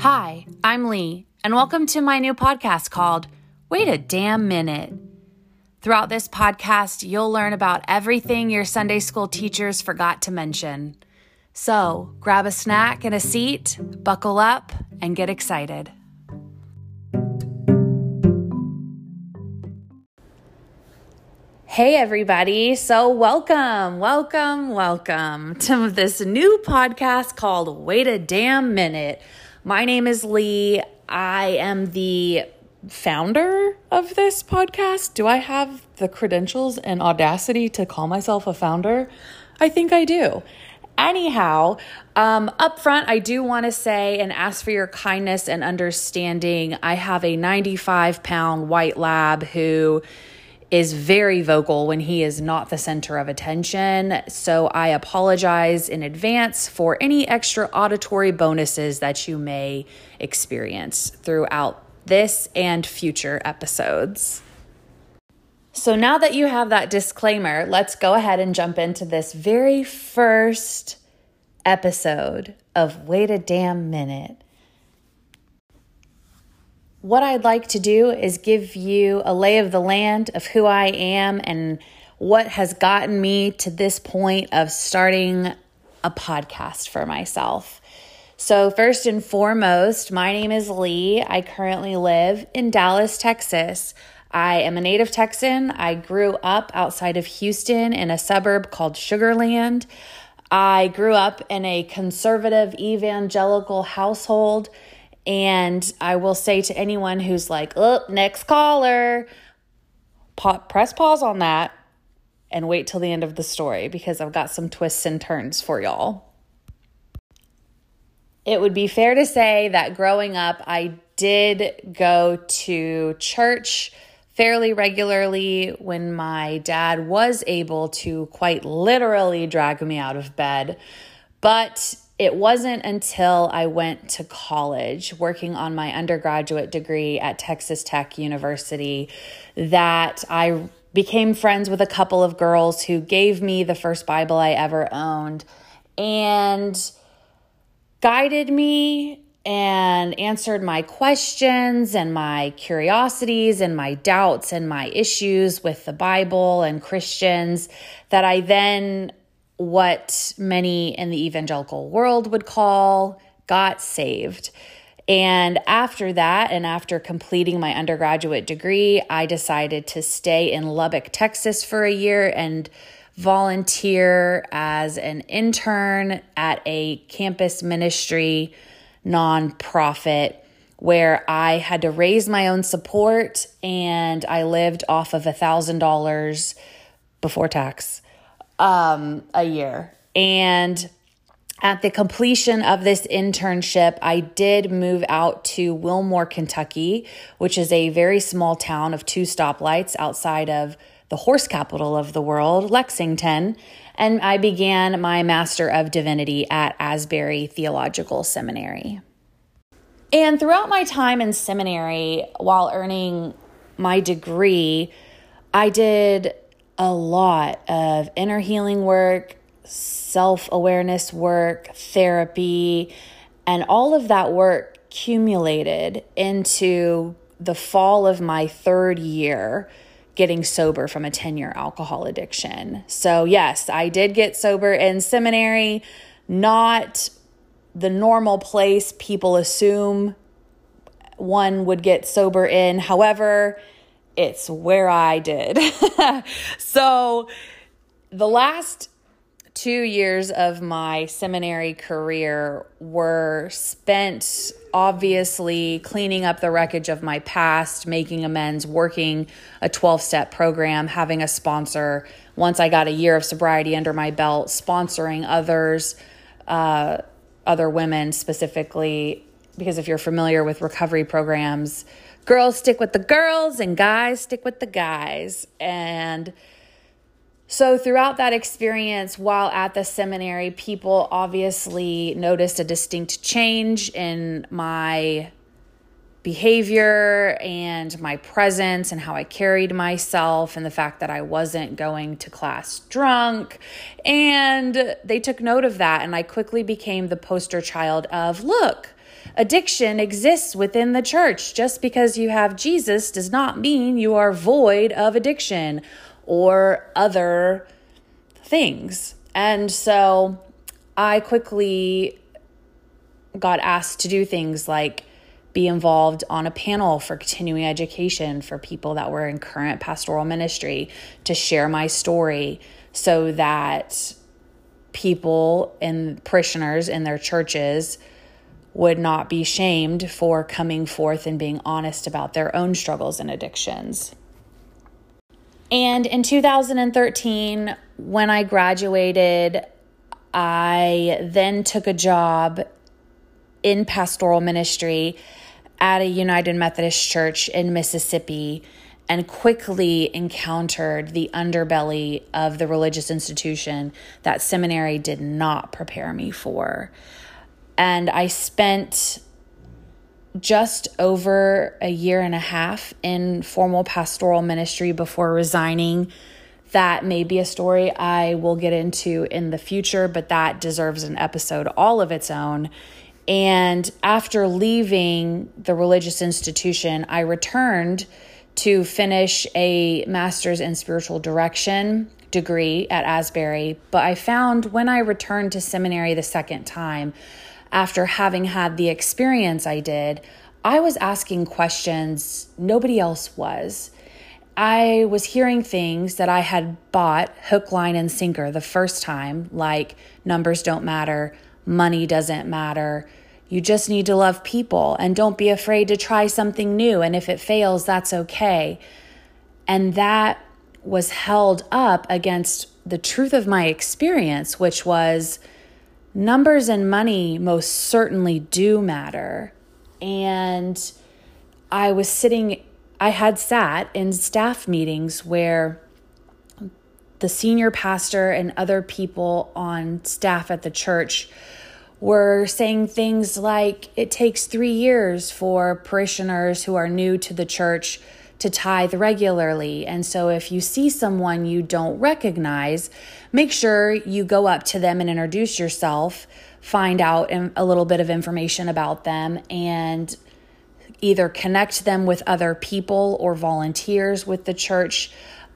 Hi, I'm Lee, and welcome to my new podcast called Wait a Damn Minute. Throughout this podcast, you'll learn about everything your Sunday school teachers forgot to mention. So grab a snack and a seat, buckle up, and get excited. Hey, everybody. So, welcome, welcome, welcome to this new podcast called Wait a Damn Minute. My name is Lee. I am the founder of this podcast. Do I have the credentials and audacity to call myself a founder? I think I do. Anyhow, um, up front, I do want to say and ask for your kindness and understanding. I have a 95 pound white lab who is very vocal when he is not the center of attention. So I apologize in advance for any extra auditory bonuses that you may experience throughout this and future episodes. So now that you have that disclaimer, let's go ahead and jump into this very first episode of Wait a Damn Minute what I'd like to do is give you a lay of the land of who I am and what has gotten me to this point of starting a podcast for myself. So, first and foremost, my name is Lee. I currently live in Dallas, Texas. I am a native Texan. I grew up outside of Houston in a suburb called Sugarland. I grew up in a conservative evangelical household and I will say to anyone who's like, oh, next caller, press pause on that and wait till the end of the story because I've got some twists and turns for y'all. It would be fair to say that growing up, I did go to church fairly regularly when my dad was able to quite literally drag me out of bed. But it wasn't until I went to college working on my undergraduate degree at Texas Tech University that I became friends with a couple of girls who gave me the first Bible I ever owned and guided me and answered my questions and my curiosities and my doubts and my issues with the Bible and Christians that I then what many in the evangelical world would call got saved. And after that, and after completing my undergraduate degree, I decided to stay in Lubbock, Texas for a year and volunteer as an intern at a campus ministry nonprofit where I had to raise my own support and I lived off of a $1,000 before tax um, a year. And at the completion of this internship, I did move out to Wilmore, Kentucky, which is a very small town of two stoplights outside of the horse capital of the world, Lexington. And I began my Master of Divinity at Asbury Theological Seminary. And throughout my time in seminary, while earning my degree, I did a lot of inner healing work, self awareness work, therapy, and all of that work accumulated into the fall of my third year getting sober from a 10 year alcohol addiction. So, yes, I did get sober in seminary, not the normal place people assume one would get sober in. However, it's where I did. so the last two years of my seminary career were spent obviously cleaning up the wreckage of my past, making amends, working a 12 step program, having a sponsor. Once I got a year of sobriety under my belt, sponsoring others, uh, other women specifically, because if you're familiar with recovery programs, girls stick with the girls and guys stick with the guys. And so, throughout that experience while at the seminary, people obviously noticed a distinct change in my behavior and my presence and how I carried myself, and the fact that I wasn't going to class drunk. And they took note of that, and I quickly became the poster child of look, addiction exists within the church. Just because you have Jesus does not mean you are void of addiction or other things. And so I quickly got asked to do things like be involved on a panel for continuing education for people that were in current pastoral ministry to share my story so that people and parishioners in their churches would not be shamed for coming forth and being honest about their own struggles and addictions. And in 2013, when I graduated, I then took a job in pastoral ministry at a United Methodist Church in Mississippi and quickly encountered the underbelly of the religious institution that seminary did not prepare me for. And I spent just over a year and a half in formal pastoral ministry before resigning. That may be a story I will get into in the future, but that deserves an episode all of its own. And after leaving the religious institution, I returned to finish a master's in spiritual direction degree at Asbury. But I found when I returned to seminary the second time, after having had the experience I did, I was asking questions nobody else was. I was hearing things that I had bought hook, line, and sinker the first time, like numbers don't matter, money doesn't matter. You just need to love people and don't be afraid to try something new. And if it fails, that's okay. And that was held up against the truth of my experience, which was numbers and money most certainly do matter. And I was sitting, I had sat in staff meetings where the senior pastor and other people on staff at the church were saying things like it takes three years for parishioners who are new to the church to tithe regularly. And so if you see someone you don't recognize, make sure you go up to them and introduce yourself, find out a little bit of information about them, and either connect them with other people or volunteers with the church,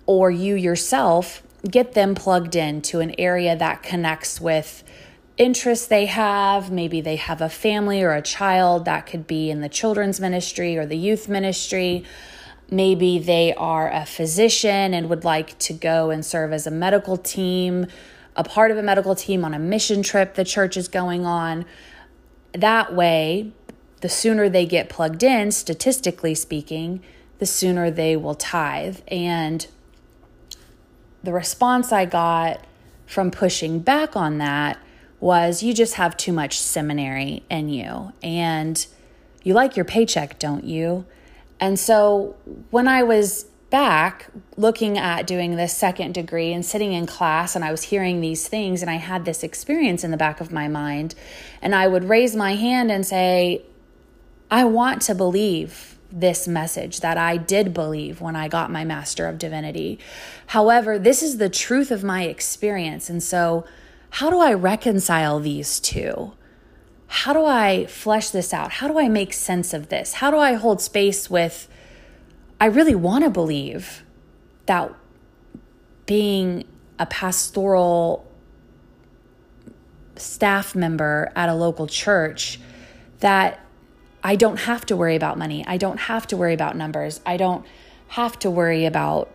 or you yourself get them plugged in to an area that connects with interests they have. Maybe they have a family or a child that could be in the children's ministry or the youth ministry. Maybe they are a physician and would like to go and serve as a medical team, a part of a medical team on a mission trip the church is going on. That way, the sooner they get plugged in, statistically speaking, the sooner they will tithe. And the response I got from pushing back on that was you just have too much seminary in you and you like your paycheck, don't you? And so when I was back looking at doing this second degree and sitting in class and I was hearing these things and I had this experience in the back of my mind and I would raise my hand and say I want to believe this message that I did believe when I got my master of divinity. However, this is the truth of my experience and so how do I reconcile these two? How do I flesh this out? How do I make sense of this? How do I hold space with, I really want to believe that being a pastoral staff member at a local church, that I don't have to worry about money. I don't have to worry about numbers. I don't have to worry about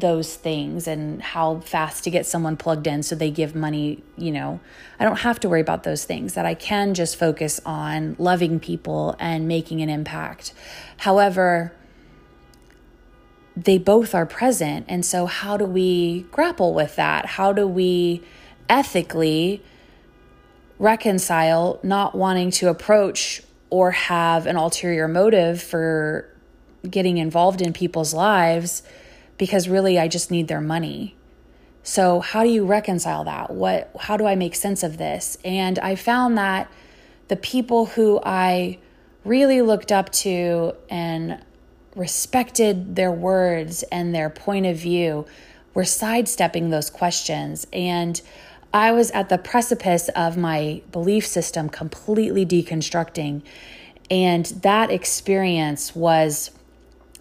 those things and how fast to get someone plugged in so they give money, you know. I don't have to worry about those things, that I can just focus on loving people and making an impact. However, they both are present. And so, how do we grapple with that? How do we ethically reconcile not wanting to approach or have an ulterior motive for getting involved in people's lives? Because really I just need their money. So how do you reconcile that? What how do I make sense of this? And I found that the people who I really looked up to and respected their words and their point of view were sidestepping those questions and I was at the precipice of my belief system completely deconstructing. And that experience was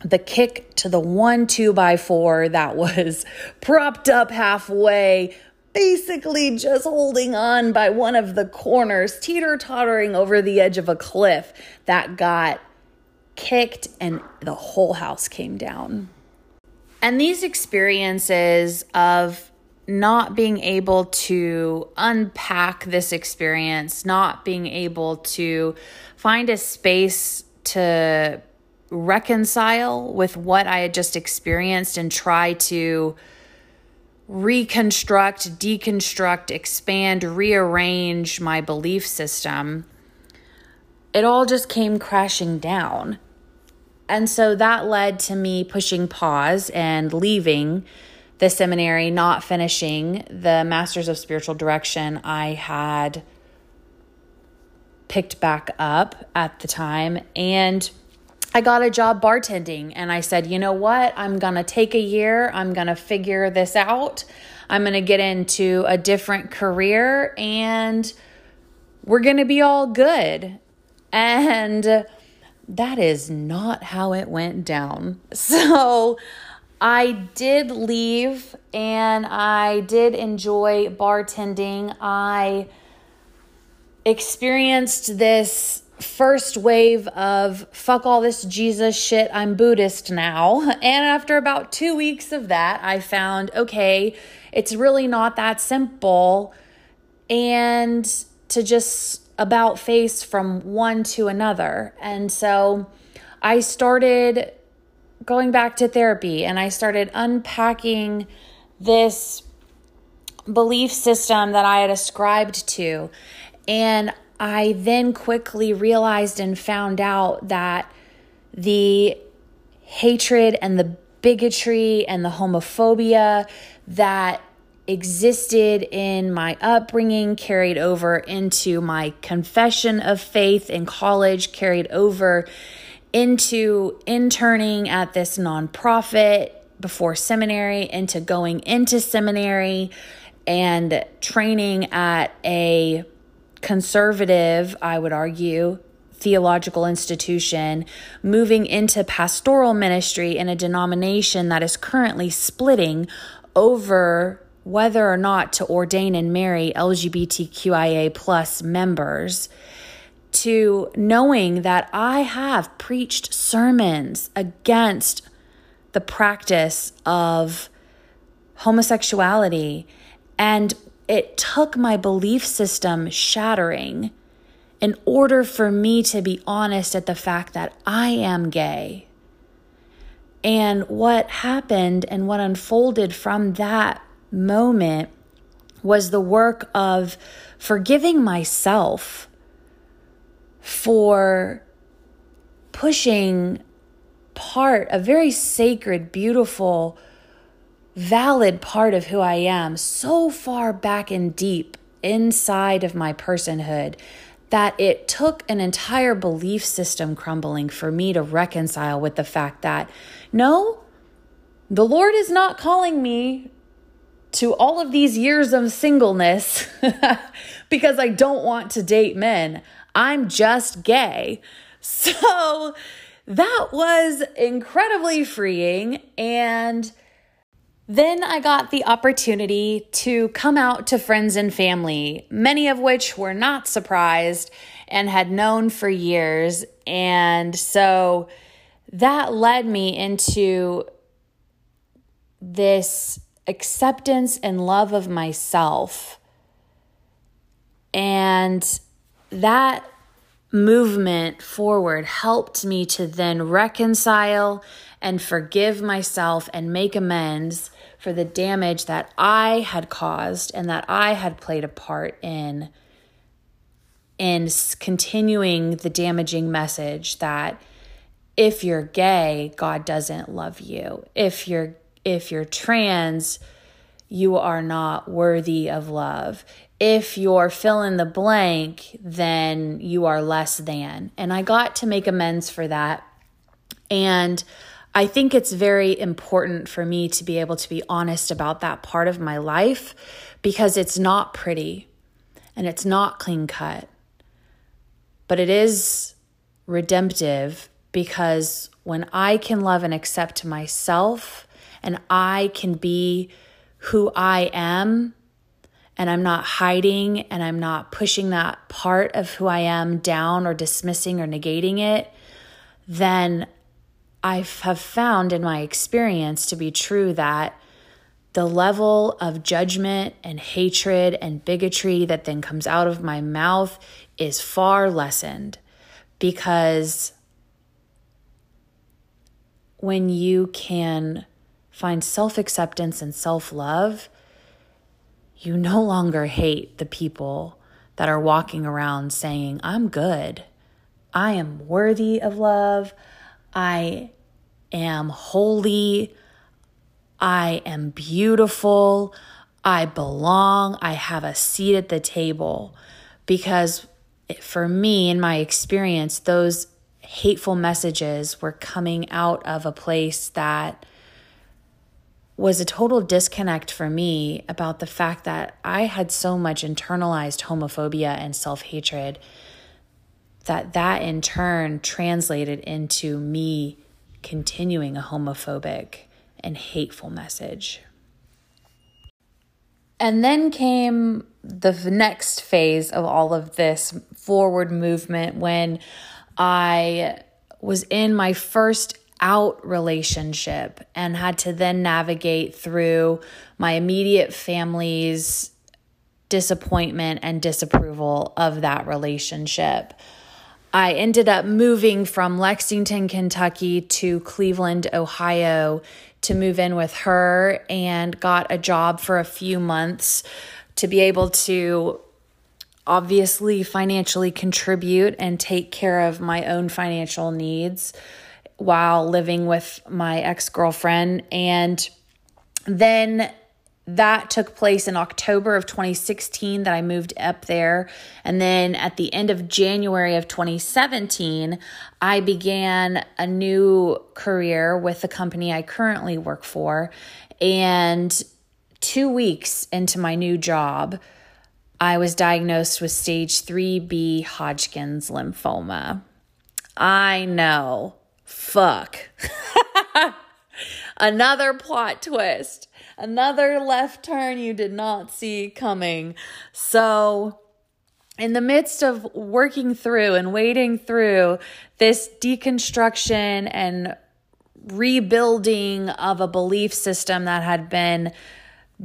the kick to the one two by four that was propped up halfway, basically just holding on by one of the corners, teeter tottering over the edge of a cliff that got kicked and the whole house came down. And these experiences of not being able to unpack this experience, not being able to find a space to reconcile with what I had just experienced and try to reconstruct, deconstruct, expand, rearrange my belief system, it all just came crashing down. And so that led to me pushing pause and leaving the seminary, not finishing the Masters of Spiritual Direction I had picked back up at the time. And I got a job bartending and I said, you know what? I'm going to take a year. I'm going to figure this out. I'm going to get into a different career and we're going to be all good. And that is not how it went down. So I did leave and I did enjoy bartending. I experienced this first wave of fuck all this Jesus shit, I'm Buddhist now. And after about two weeks of that, I found okay, it's really not that simple. And to just about face from one to another. And so I started going back to therapy and I started unpacking this belief system that I had ascribed to. And I then quickly realized and found out that the hatred and the bigotry and the homophobia that existed in my upbringing carried over into my confession of faith in college, carried over into interning at this nonprofit before seminary, into going into seminary and training at a conservative, I would argue, theological institution, moving into pastoral ministry in a denomination that is currently splitting over whether or not to ordain and marry LGBTQIA plus members to knowing that I have preached sermons against the practice of homosexuality and it took my belief system shattering in order for me to be honest at the fact that I am gay. And what happened and what unfolded from that moment was the work of forgiving myself for pushing part, a very sacred, beautiful, valid part of who I am so far back and deep inside of my personhood that it took an entire belief system crumbling for me to reconcile with the fact that no, the Lord is not calling me to all of these years of singleness because I don't want to date men. I'm just gay. So that was incredibly freeing and then I got the opportunity to come out to friends and family, many of which were not surprised and had known for years. And so that led me into this acceptance and love of myself. And that movement forward helped me to then reconcile and forgive myself and make amends for the damage that I had caused and that I had played a part in in continuing the damaging message that if you're gay, God doesn't love you. If you're if you're trans, you are not worthy of love. If you're fill in the blank, then you are less than. And I got to make amends for that. And I think it's very important for me to be able to be honest about that part of my life because it's not pretty and it's not clean cut. But it is redemptive because when I can love and accept myself and I can be who I am, and I'm not hiding and I'm not pushing that part of who I am down or dismissing or negating it, then I have found in my experience to be true that the level of judgment and hatred and bigotry that then comes out of my mouth is far lessened because when you can find self acceptance and self love, you no longer hate the people that are walking around saying, I'm good. I am worthy of love. I am holy. I am beautiful. I belong. I have a seat at the table. Because for me, in my experience, those hateful messages were coming out of a place that was a total disconnect for me about the fact that I had so much internalized homophobia and self-hatred that that in turn translated into me continuing a homophobic and hateful message. And then came the next phase of all of this forward movement when I was in my first out relationship and had to then navigate through my immediate family's disappointment and disapproval of that relationship. I ended up moving from Lexington, Kentucky to Cleveland, Ohio to move in with her and got a job for a few months to be able to obviously financially contribute and take care of my own financial needs while living with my ex girlfriend. And then that took place in October of 2016 that I moved up there. And then at the end of January of 2017, I began a new career with the company I currently work for. And two weeks into my new job, I was diagnosed with stage 3B Hodgkin's lymphoma. I know. Fuck. Another plot twist another left turn you did not see coming. So, in the midst of working through and wading through this deconstruction and rebuilding of a belief system that had been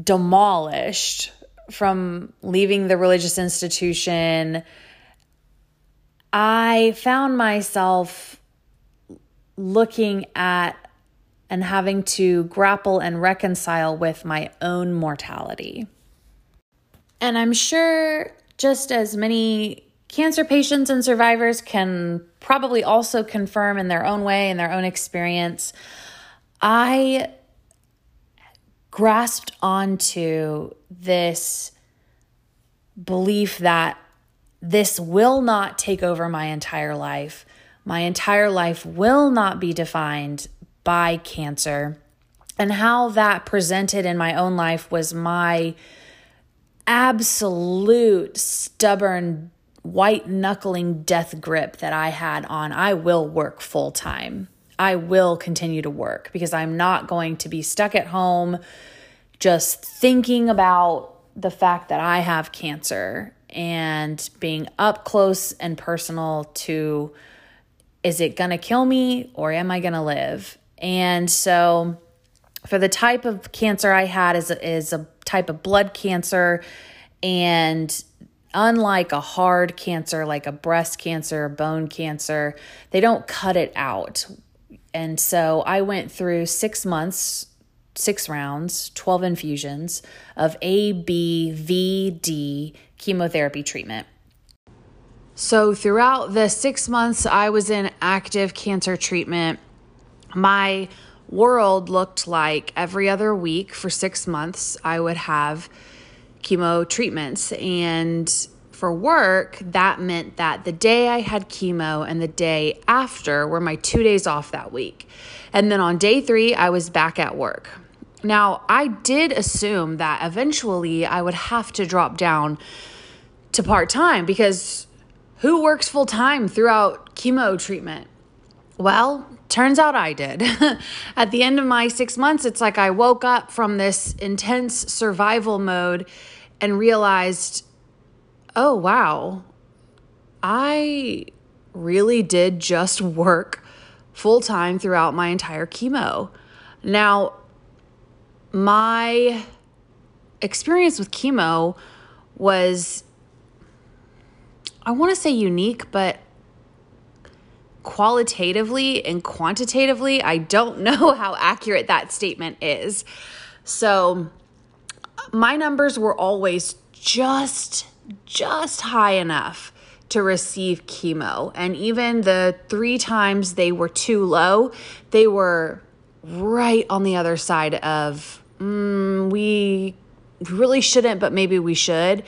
demolished from leaving the religious institution, I found myself looking at and having to grapple and reconcile with my own mortality. And I'm sure just as many cancer patients and survivors can probably also confirm in their own way, in their own experience, I grasped onto this belief that this will not take over my entire life. My entire life will not be defined by cancer and how that presented in my own life was my absolute stubborn white knuckling death grip that I had on I will work full time. I will continue to work because I'm not going to be stuck at home just thinking about the fact that I have cancer and being up close and personal to is it going to kill me or am I going to live? And so, for the type of cancer I had is a, is a type of blood cancer, and unlike a hard cancer like a breast cancer or bone cancer, they don't cut it out. And so I went through six months, six rounds, 12 infusions of A, B, V, D chemotherapy treatment. So throughout the six months I was in active cancer treatment, my world looked like every other week for six months, I would have chemo treatments. And for work, that meant that the day I had chemo and the day after were my two days off that week. And then on day three, I was back at work. Now, I did assume that eventually I would have to drop down to part time because who works full time throughout chemo treatment? Well, turns out I did. At the end of my six months, it's like I woke up from this intense survival mode and realized, oh, wow, I really did just work full time throughout my entire chemo. Now, my experience with chemo was, I want to say unique, but qualitatively and quantitatively, I don't know how accurate that statement is. So, my numbers were always just just high enough to receive chemo and even the 3 times they were too low, they were right on the other side of mm, we really shouldn't, but maybe we should.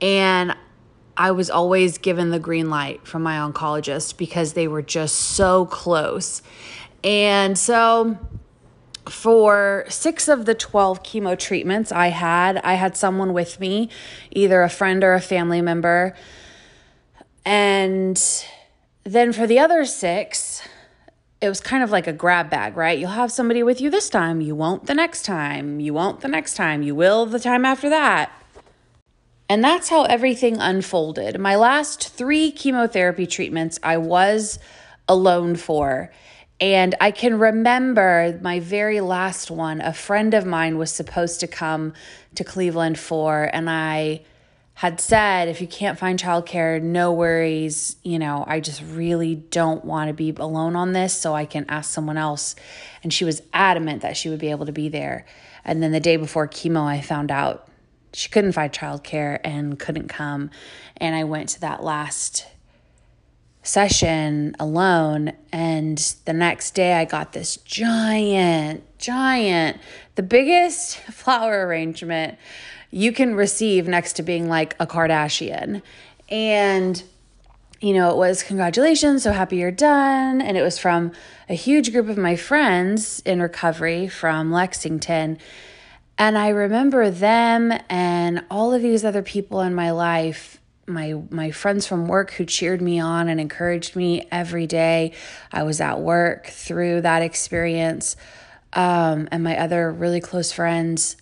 And I was always given the green light from my oncologist because they were just so close. And so for six of the 12 chemo treatments I had, I had someone with me, either a friend or a family member. And then for the other six, it was kind of like a grab bag, right? You'll have somebody with you this time, you won't the next time, you won't the next time, you will the time after that. And that's how everything unfolded. My last three chemotherapy treatments, I was alone for. And I can remember my very last one, a friend of mine was supposed to come to Cleveland for, and I had said, if you can't find childcare, no worries. You know, I just really don't want to be alone on this, so I can ask someone else. And she was adamant that she would be able to be there. And then the day before chemo, I found out she couldn't find childcare and couldn't come. And I went to that last session alone. And the next day, I got this giant, giant, the biggest flower arrangement you can receive next to being like a Kardashian. And you know, it was congratulations, so happy you're done. And it was from a huge group of my friends in recovery from Lexington. And I remember them and all of these other people in my life, my my friends from work who cheered me on and encouraged me every day. I was at work through that experience. Um, and my other really close friends.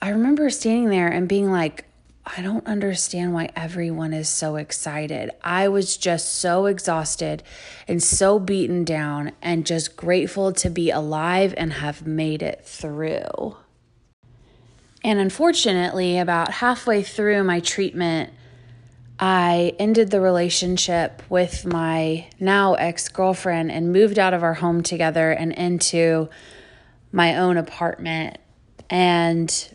I remember standing there and being like, I don't understand why everyone is so excited. I was just so exhausted and so beaten down and just grateful to be alive and have made it through. And unfortunately, about halfway through my treatment, I ended the relationship with my now ex girlfriend and moved out of our home together and into my own apartment. And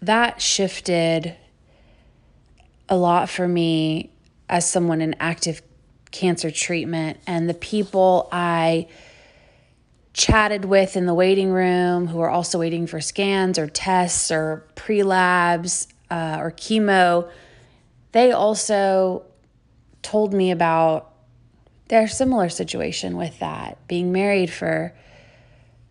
that shifted a lot for me as someone in active cancer treatment. And the people I chatted with in the waiting room who are also waiting for scans or tests or pre labs uh, or chemo, they also told me about their similar situation with that being married for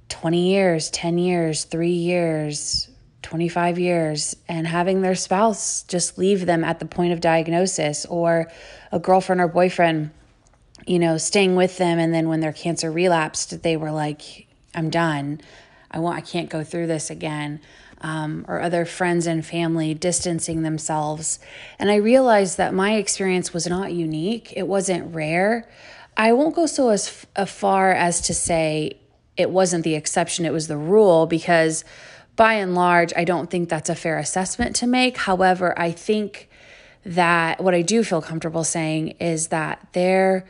20 years, 10 years, three years, 25 years, and having their spouse just leave them at the point of diagnosis, or a girlfriend or boyfriend you know, staying with them. And then when their cancer relapsed, they were like, I'm done. I want, I can't go through this again. Um, or other friends and family distancing themselves. And I realized that my experience was not unique, it wasn't rare. I won't go so as uh, far as to say it wasn't the exception, it was the rule, because by and large, I don't think that's a fair assessment to make. However, I think that what I do feel comfortable saying is that there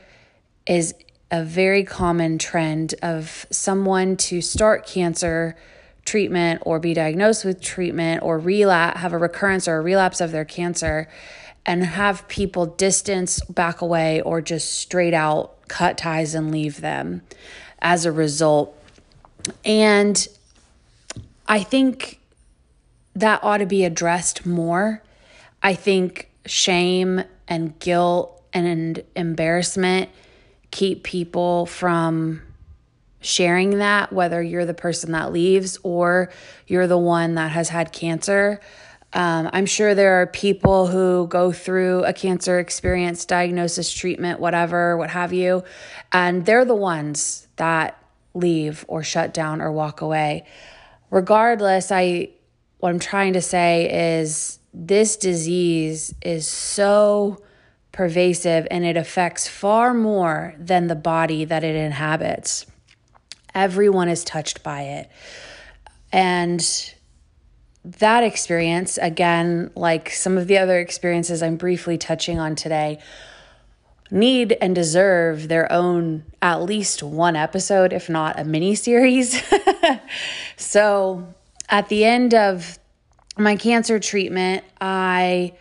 is a very common trend of someone to start cancer treatment or be diagnosed with treatment or relapse have a recurrence or a relapse of their cancer and have people distance back away or just straight out cut ties and leave them as a result and i think that ought to be addressed more. I think shame and guilt and embarrassment keep people from sharing that, whether you're the person that leaves or you're the one that has had cancer. Um, I'm sure there are people who go through a cancer experience, diagnosis, treatment, whatever, what have you, and they're the ones that leave or shut down or walk away. Regardless, I what I'm trying to say is this disease is so pervasive and it affects far more than the body that it inhabits. Everyone is touched by it. And that experience, again, like some of the other experiences I'm briefly touching on today, need and deserve their own at least one episode, if not a mini series. so, at the end of my cancer treatment, I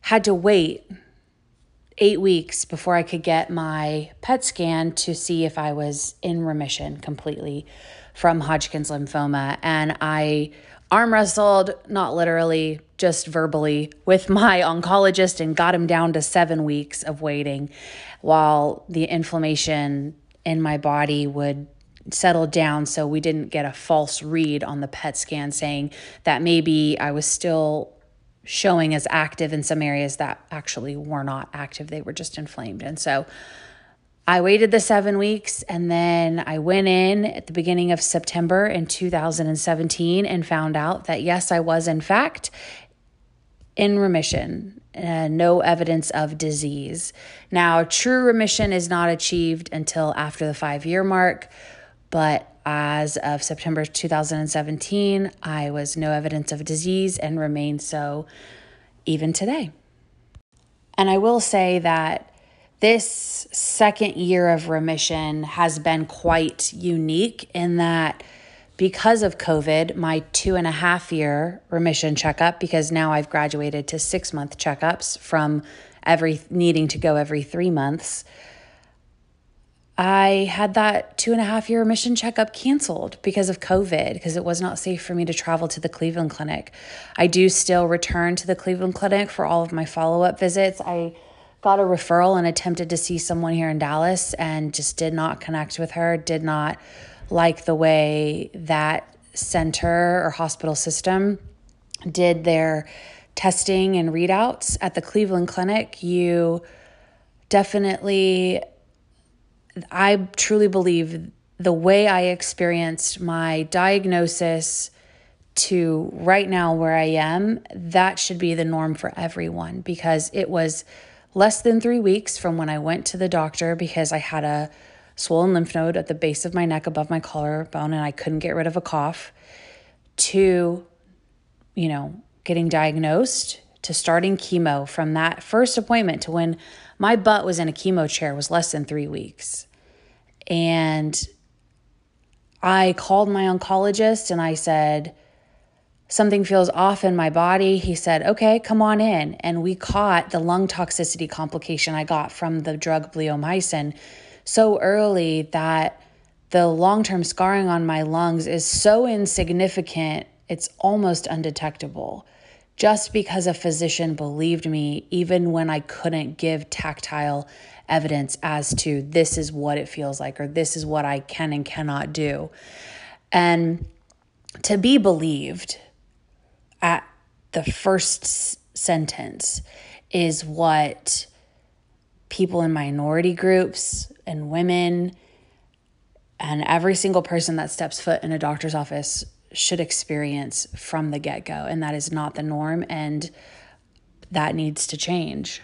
had to wait eight weeks before I could get my PET scan to see if I was in remission completely from Hodgkin's lymphoma. And I arm wrestled, not literally, just verbally, with my oncologist and got him down to seven weeks of waiting while the inflammation in my body would settle down so we didn't get a false read on the PET scan saying that maybe I was still showing as active in some areas that actually were not active. They were just inflamed. And so I waited the seven weeks and then I went in at the beginning of September in 2017 and found out that yes, I was in fact in remission, uh, no evidence of disease. Now, true remission is not achieved until after the five year mark, but as of September 2017, I was no evidence of disease and remain so even today. And I will say that this second year of remission has been quite unique in that because of COVID, my two and a half year remission checkup, because now I've graduated to six month checkups from every needing to go every three months I had that two and a half year remission checkup canceled because of COVID, because it was not safe for me to travel to the Cleveland Clinic. I do still return to the Cleveland Clinic for all of my follow up visits. I got a referral and attempted to see someone here in Dallas and just did not connect with her, did not like the way that center or hospital system did their testing and readouts at the Cleveland Clinic. You definitely I truly believe the way I experienced my diagnosis to right now where I am, that should be the norm for everyone because it was less than three weeks from when I went to the doctor because I had a swollen lymph node at the base of my neck above my collarbone and I couldn't get rid of a cough to, you know, getting diagnosed to starting chemo from that first appointment to when my butt was in a chemo chair was less than three weeks. And I called my oncologist and I said, Something feels off in my body. He said, Okay, come on in. And we caught the lung toxicity complication I got from the drug bleomycin so early that the long term scarring on my lungs is so insignificant, it's almost undetectable. Just because a physician believed me, even when I couldn't give tactile evidence as to this is what it feels like or this is what I can and cannot do. And to be believed at the first sentence is what people in minority groups and women and every single person that steps foot in a doctor's office should experience from the get go. And that is not the norm. And that needs to change.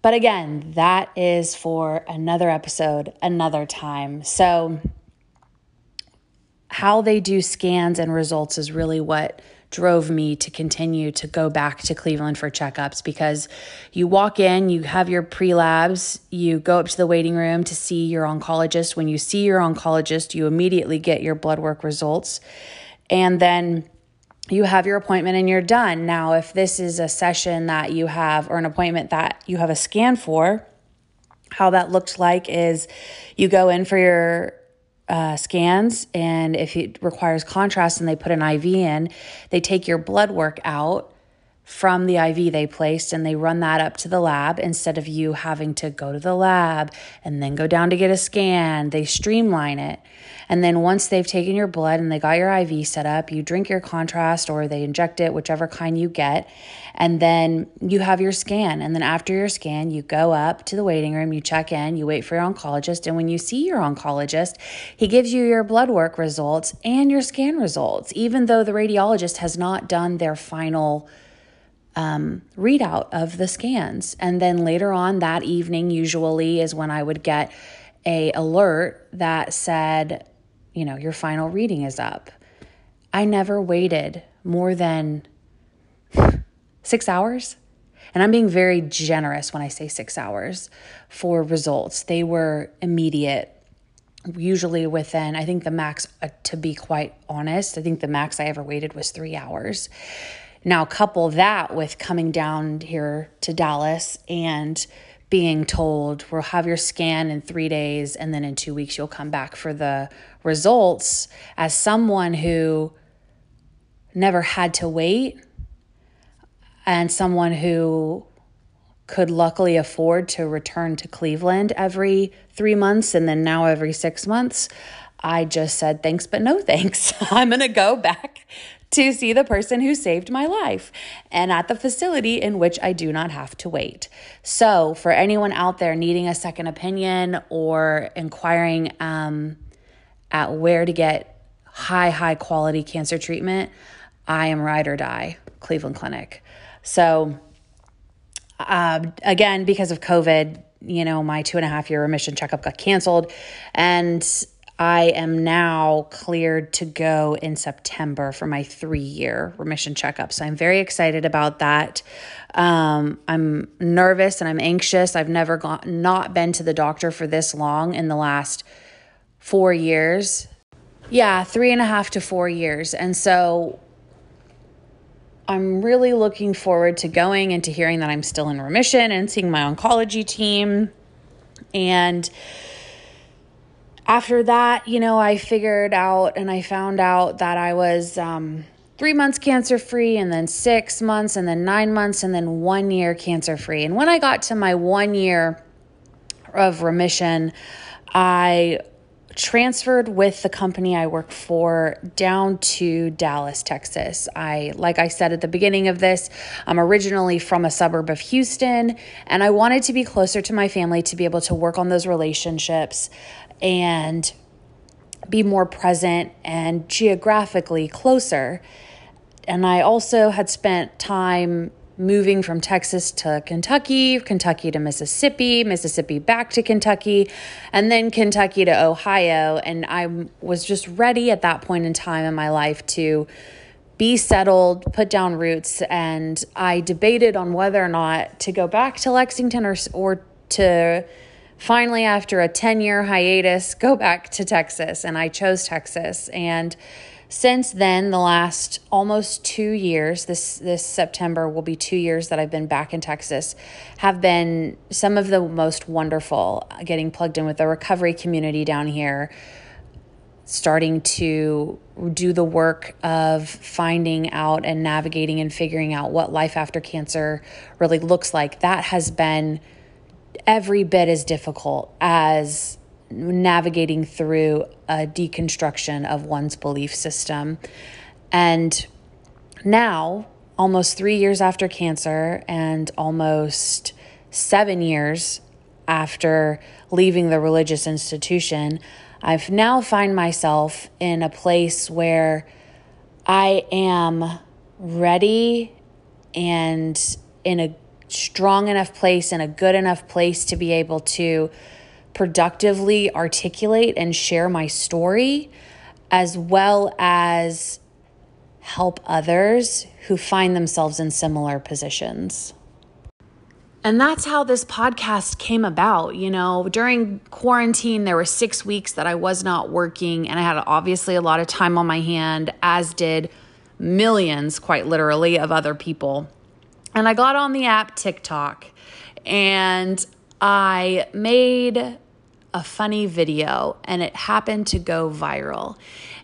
But again, that is for another episode, another time. So, how they do scans and results is really what drove me to continue to go back to Cleveland for checkups because you walk in, you have your pre labs, you go up to the waiting room to see your oncologist. When you see your oncologist, you immediately get your blood work results. And then you have your appointment and you're done. Now, if this is a session that you have or an appointment that you have a scan for, how that looked like is you go in for your uh, scans, and if it requires contrast and they put an IV in, they take your blood work out from the IV they placed and they run that up to the lab instead of you having to go to the lab and then go down to get a scan. They streamline it. And then once they've taken your blood and they got your IV set up, you drink your contrast or they inject it, whichever kind you get. And then you have your scan. And then after your scan, you go up to the waiting room, you check in, you wait for your oncologist. And when you see your oncologist, he gives you your blood work results and your scan results, even though the radiologist has not done their final um, readout of the scans. And then later on that evening, usually is when I would get a alert that said, you know, your final reading is up. I never waited more than six hours. And I'm being very generous when I say six hours for results. They were immediate, usually within, I think the max, uh, to be quite honest, I think the max I ever waited was three hours. Now, couple that with coming down here to Dallas and being told we'll have your scan in three days and then in two weeks you'll come back for the results. As someone who never had to wait and someone who could luckily afford to return to Cleveland every three months and then now every six months, I just said thanks, but no thanks. I'm going to go back to see the person who saved my life and at the facility in which I do not have to wait. So, for anyone out there needing a second opinion or inquiring um, at where to get high, high quality cancer treatment, I am ride or die, Cleveland Clinic. So, uh, again, because of COVID, you know, my two and a half year remission checkup got canceled. And I am now cleared to go in September for my three year remission checkup. So I'm very excited about that. Um, I'm nervous and I'm anxious. I've never got, not been to the doctor for this long in the last four years. Yeah, three and a half to four years. And so I'm really looking forward to going and to hearing that I'm still in remission and seeing my oncology team. And after that, you know, I figured out and I found out that I was um, three months cancer free, and then six months, and then nine months, and then one year cancer free. And when I got to my one year of remission, I transferred with the company I work for down to Dallas, Texas. I like I said at the beginning of this, I'm originally from a suburb of Houston and I wanted to be closer to my family to be able to work on those relationships and be more present and geographically closer. And I also had spent time moving from Texas to Kentucky, Kentucky to Mississippi, Mississippi back to Kentucky, and then Kentucky to Ohio. And I was just ready at that point in time in my life to be settled, put down roots. And I debated on whether or not to go back to Lexington or, or to finally, after a 10 year hiatus, go back to Texas. And I chose Texas. And since then, the last almost two years, this, this September will be two years that I've been back in Texas, have been some of the most wonderful getting plugged in with the recovery community down here starting to do the work of finding out and navigating and figuring out what life after cancer really looks like. That has been every bit as difficult as navigating through a deconstruction of one's belief system. And now, almost three years after cancer and almost seven years after leaving the religious institution, I've now find myself in a place where I am ready and in a strong enough place and a good enough place to be able to productively articulate and share my story, as well as help others who find themselves in similar positions. And that's how this podcast came about. You know, during quarantine, there were six weeks that I was not working, and I had obviously a lot of time on my hand, as did millions, quite literally, of other people. And I got on the app TikTok and I made a funny video and it happened to go viral.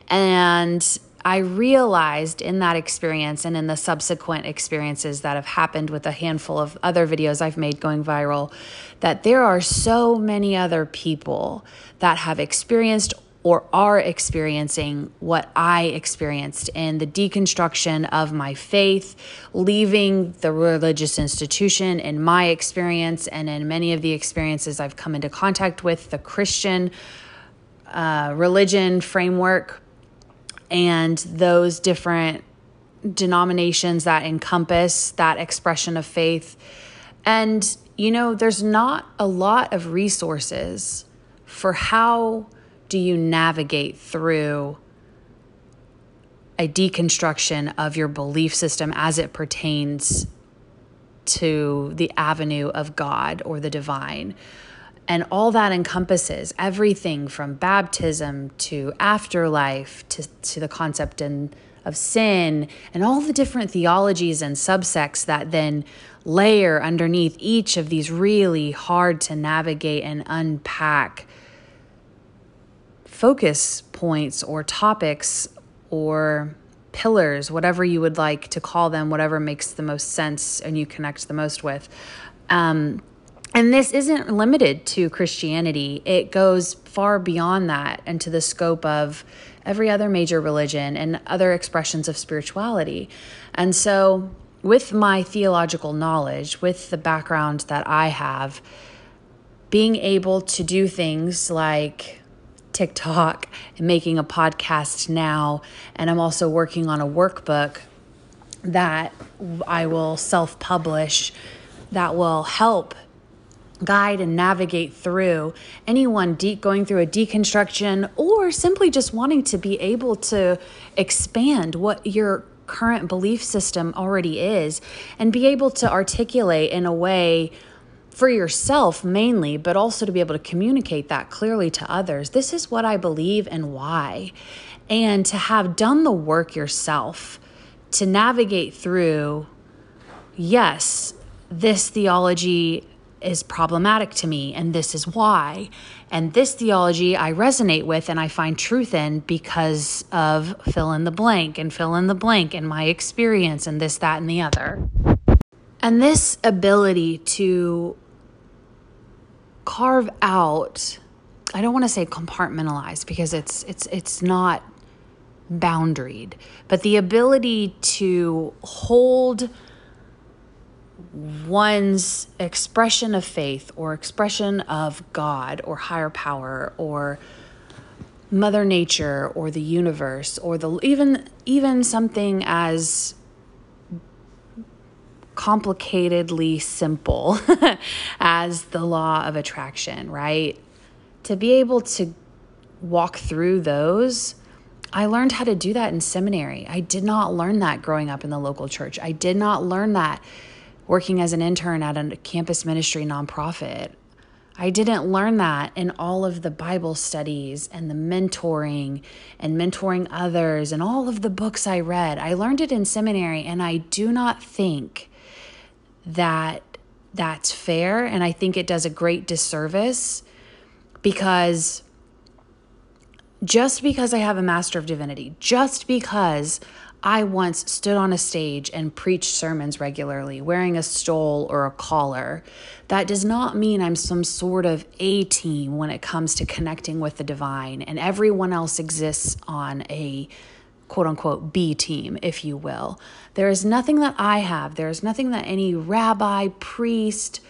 And I realized in that experience and in the subsequent experiences that have happened with a handful of other videos I've made going viral that there are so many other people that have experienced or are experiencing what I experienced in the deconstruction of my faith, leaving the religious institution in my experience and in many of the experiences I've come into contact with, the Christian uh, religion framework, and those different denominations that encompass that expression of faith. And, you know, there's not a lot of resources for how do you navigate through a deconstruction of your belief system as it pertains to the avenue of God or the divine? And all that encompasses everything from baptism to afterlife to, to the concept in, of sin and all the different theologies and subsects that then layer underneath each of these really hard to navigate and unpack focus points or topics or pillars, whatever you would like to call them, whatever makes the most sense and you connect the most with. Um, and this isn't limited to Christianity, it goes far beyond that and to the scope of every other major religion and other expressions of spirituality. And so, with my theological knowledge, with the background that I have, being able to do things like TikTok and making a podcast now. And I'm also working on a workbook that I will self publish that will help guide and navigate through anyone deep going through a deconstruction or simply just wanting to be able to expand what your current belief system already is and be able to articulate in a way for yourself mainly, but also to be able to communicate that clearly to others. This is what I believe and why. And to have done the work yourself to navigate through, yes, this theology is problematic to me, and this is why. And this theology I resonate with and I find truth in because of fill in the blank and fill in the blank and my experience and this, that, and the other. And this ability to carve out I don't want to say compartmentalize because it's it's it's not boundaried, but the ability to hold one's expression of faith or expression of God or higher power or mother nature or the universe or the even even something as complicatedly simple as the law of attraction, right? To be able to walk through those, I learned how to do that in seminary. I did not learn that growing up in the local church. I did not learn that working as an intern at a campus ministry nonprofit. I didn't learn that in all of the Bible studies and the mentoring and mentoring others and all of the books I read. I learned it in seminary, and I do not think that that's fair. And I think it does a great disservice because just because I have a Master of Divinity, just because I once stood on a stage and preached sermons regularly wearing a stole or a collar, that does not mean I'm some sort of A team when it comes to connecting with the divine and everyone else exists on a quote unquote B team, if you will. There is nothing that I have, there is nothing that any rabbi, priest,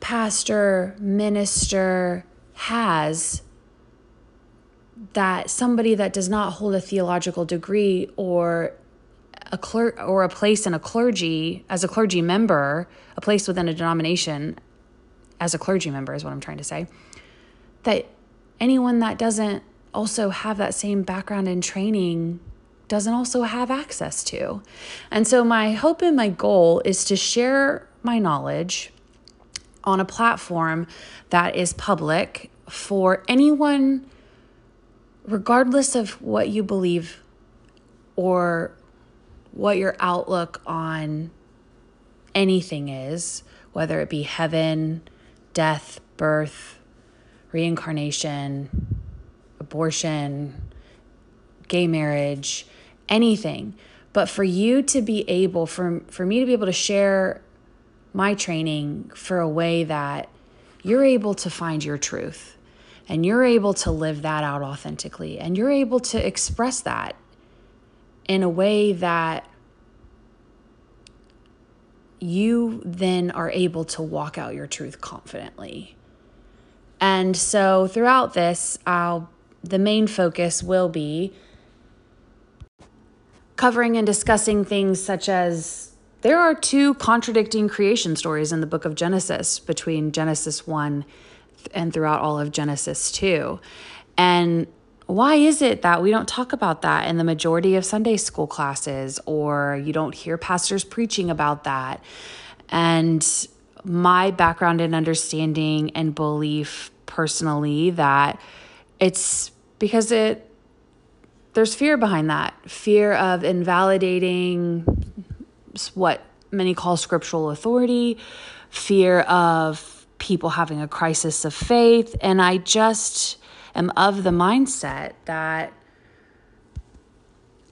pastor, minister has that somebody that does not hold a theological degree or a cler- or a place in a clergy as a clergy member, a place within a denomination as a clergy member is what I'm trying to say. That anyone that doesn't also have that same background and training doesn't also have access to. And so, my hope and my goal is to share my knowledge on a platform that is public for anyone, regardless of what you believe or what your outlook on anything is, whether it be heaven, death, birth, reincarnation, abortion, gay marriage, anything. But for you to be able, for, for me to be able to share my training for a way that you're able to find your truth and you're able to live that out authentically and you're able to express that in a way that you then are able to walk out your truth confidently. And so throughout this, I'll the main focus will be covering and discussing things such as there are two contradicting creation stories in the book of Genesis between Genesis 1 and throughout all of Genesis 2. And why is it that we don't talk about that in the majority of Sunday school classes or you don't hear pastors preaching about that? And my background and understanding and belief personally that it's because it there's fear behind that. Fear of invalidating what many call scriptural authority, fear of people having a crisis of faith. And I just am of the mindset that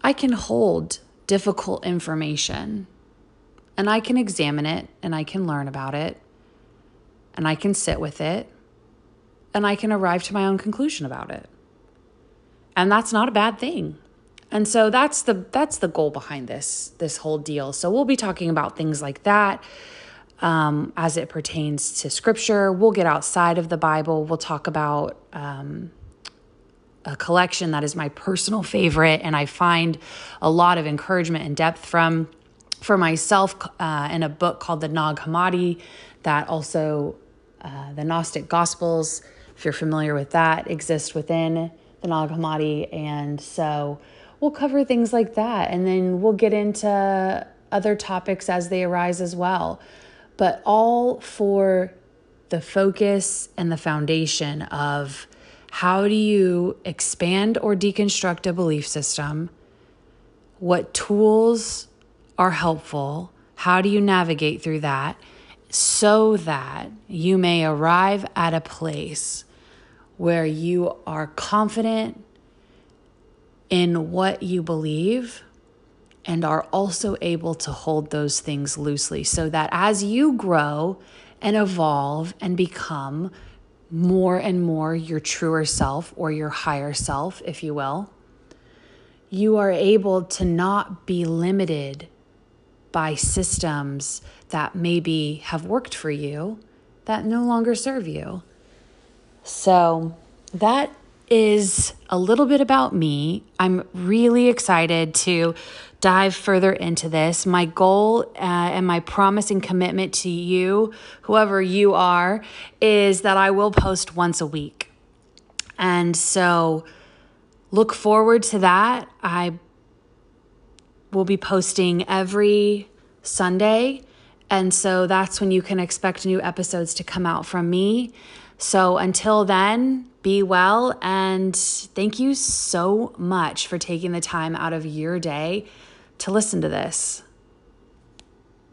I can hold difficult information and I can examine it and I can learn about it and I can sit with it and I can arrive to my own conclusion about it. And that's not a bad thing. And so that's the that's the goal behind this this whole deal. So we'll be talking about things like that um, as it pertains to Scripture. We'll get outside of the Bible. We'll talk about um, a collection that is my personal favorite, and I find a lot of encouragement and depth from for myself uh, in a book called the Nag Hammadi. That also uh, the Gnostic Gospels, if you're familiar with that, exist within the Nag Hammadi, and so we'll cover things like that. And then we'll get into other topics as they arise as well. But all for the focus and the foundation of how do you expand or deconstruct a belief system? What tools are helpful? How do you navigate through that so that you may arrive at a place where you are confident in what you believe and are also able to hold those things loosely so that as you grow and evolve and become more and more your truer self or your higher self, if you will, you are able to not be limited by systems that maybe have worked for you that no longer serve you. So, that is a little bit about me. I'm really excited to dive further into this. My goal uh, and my promise and commitment to you, whoever you are, is that I will post once a week. And so look forward to that. I will be posting every Sunday. And so that's when you can expect new episodes to come out from me. So until then, be well. And thank you so much for taking the time out of your day to listen to this.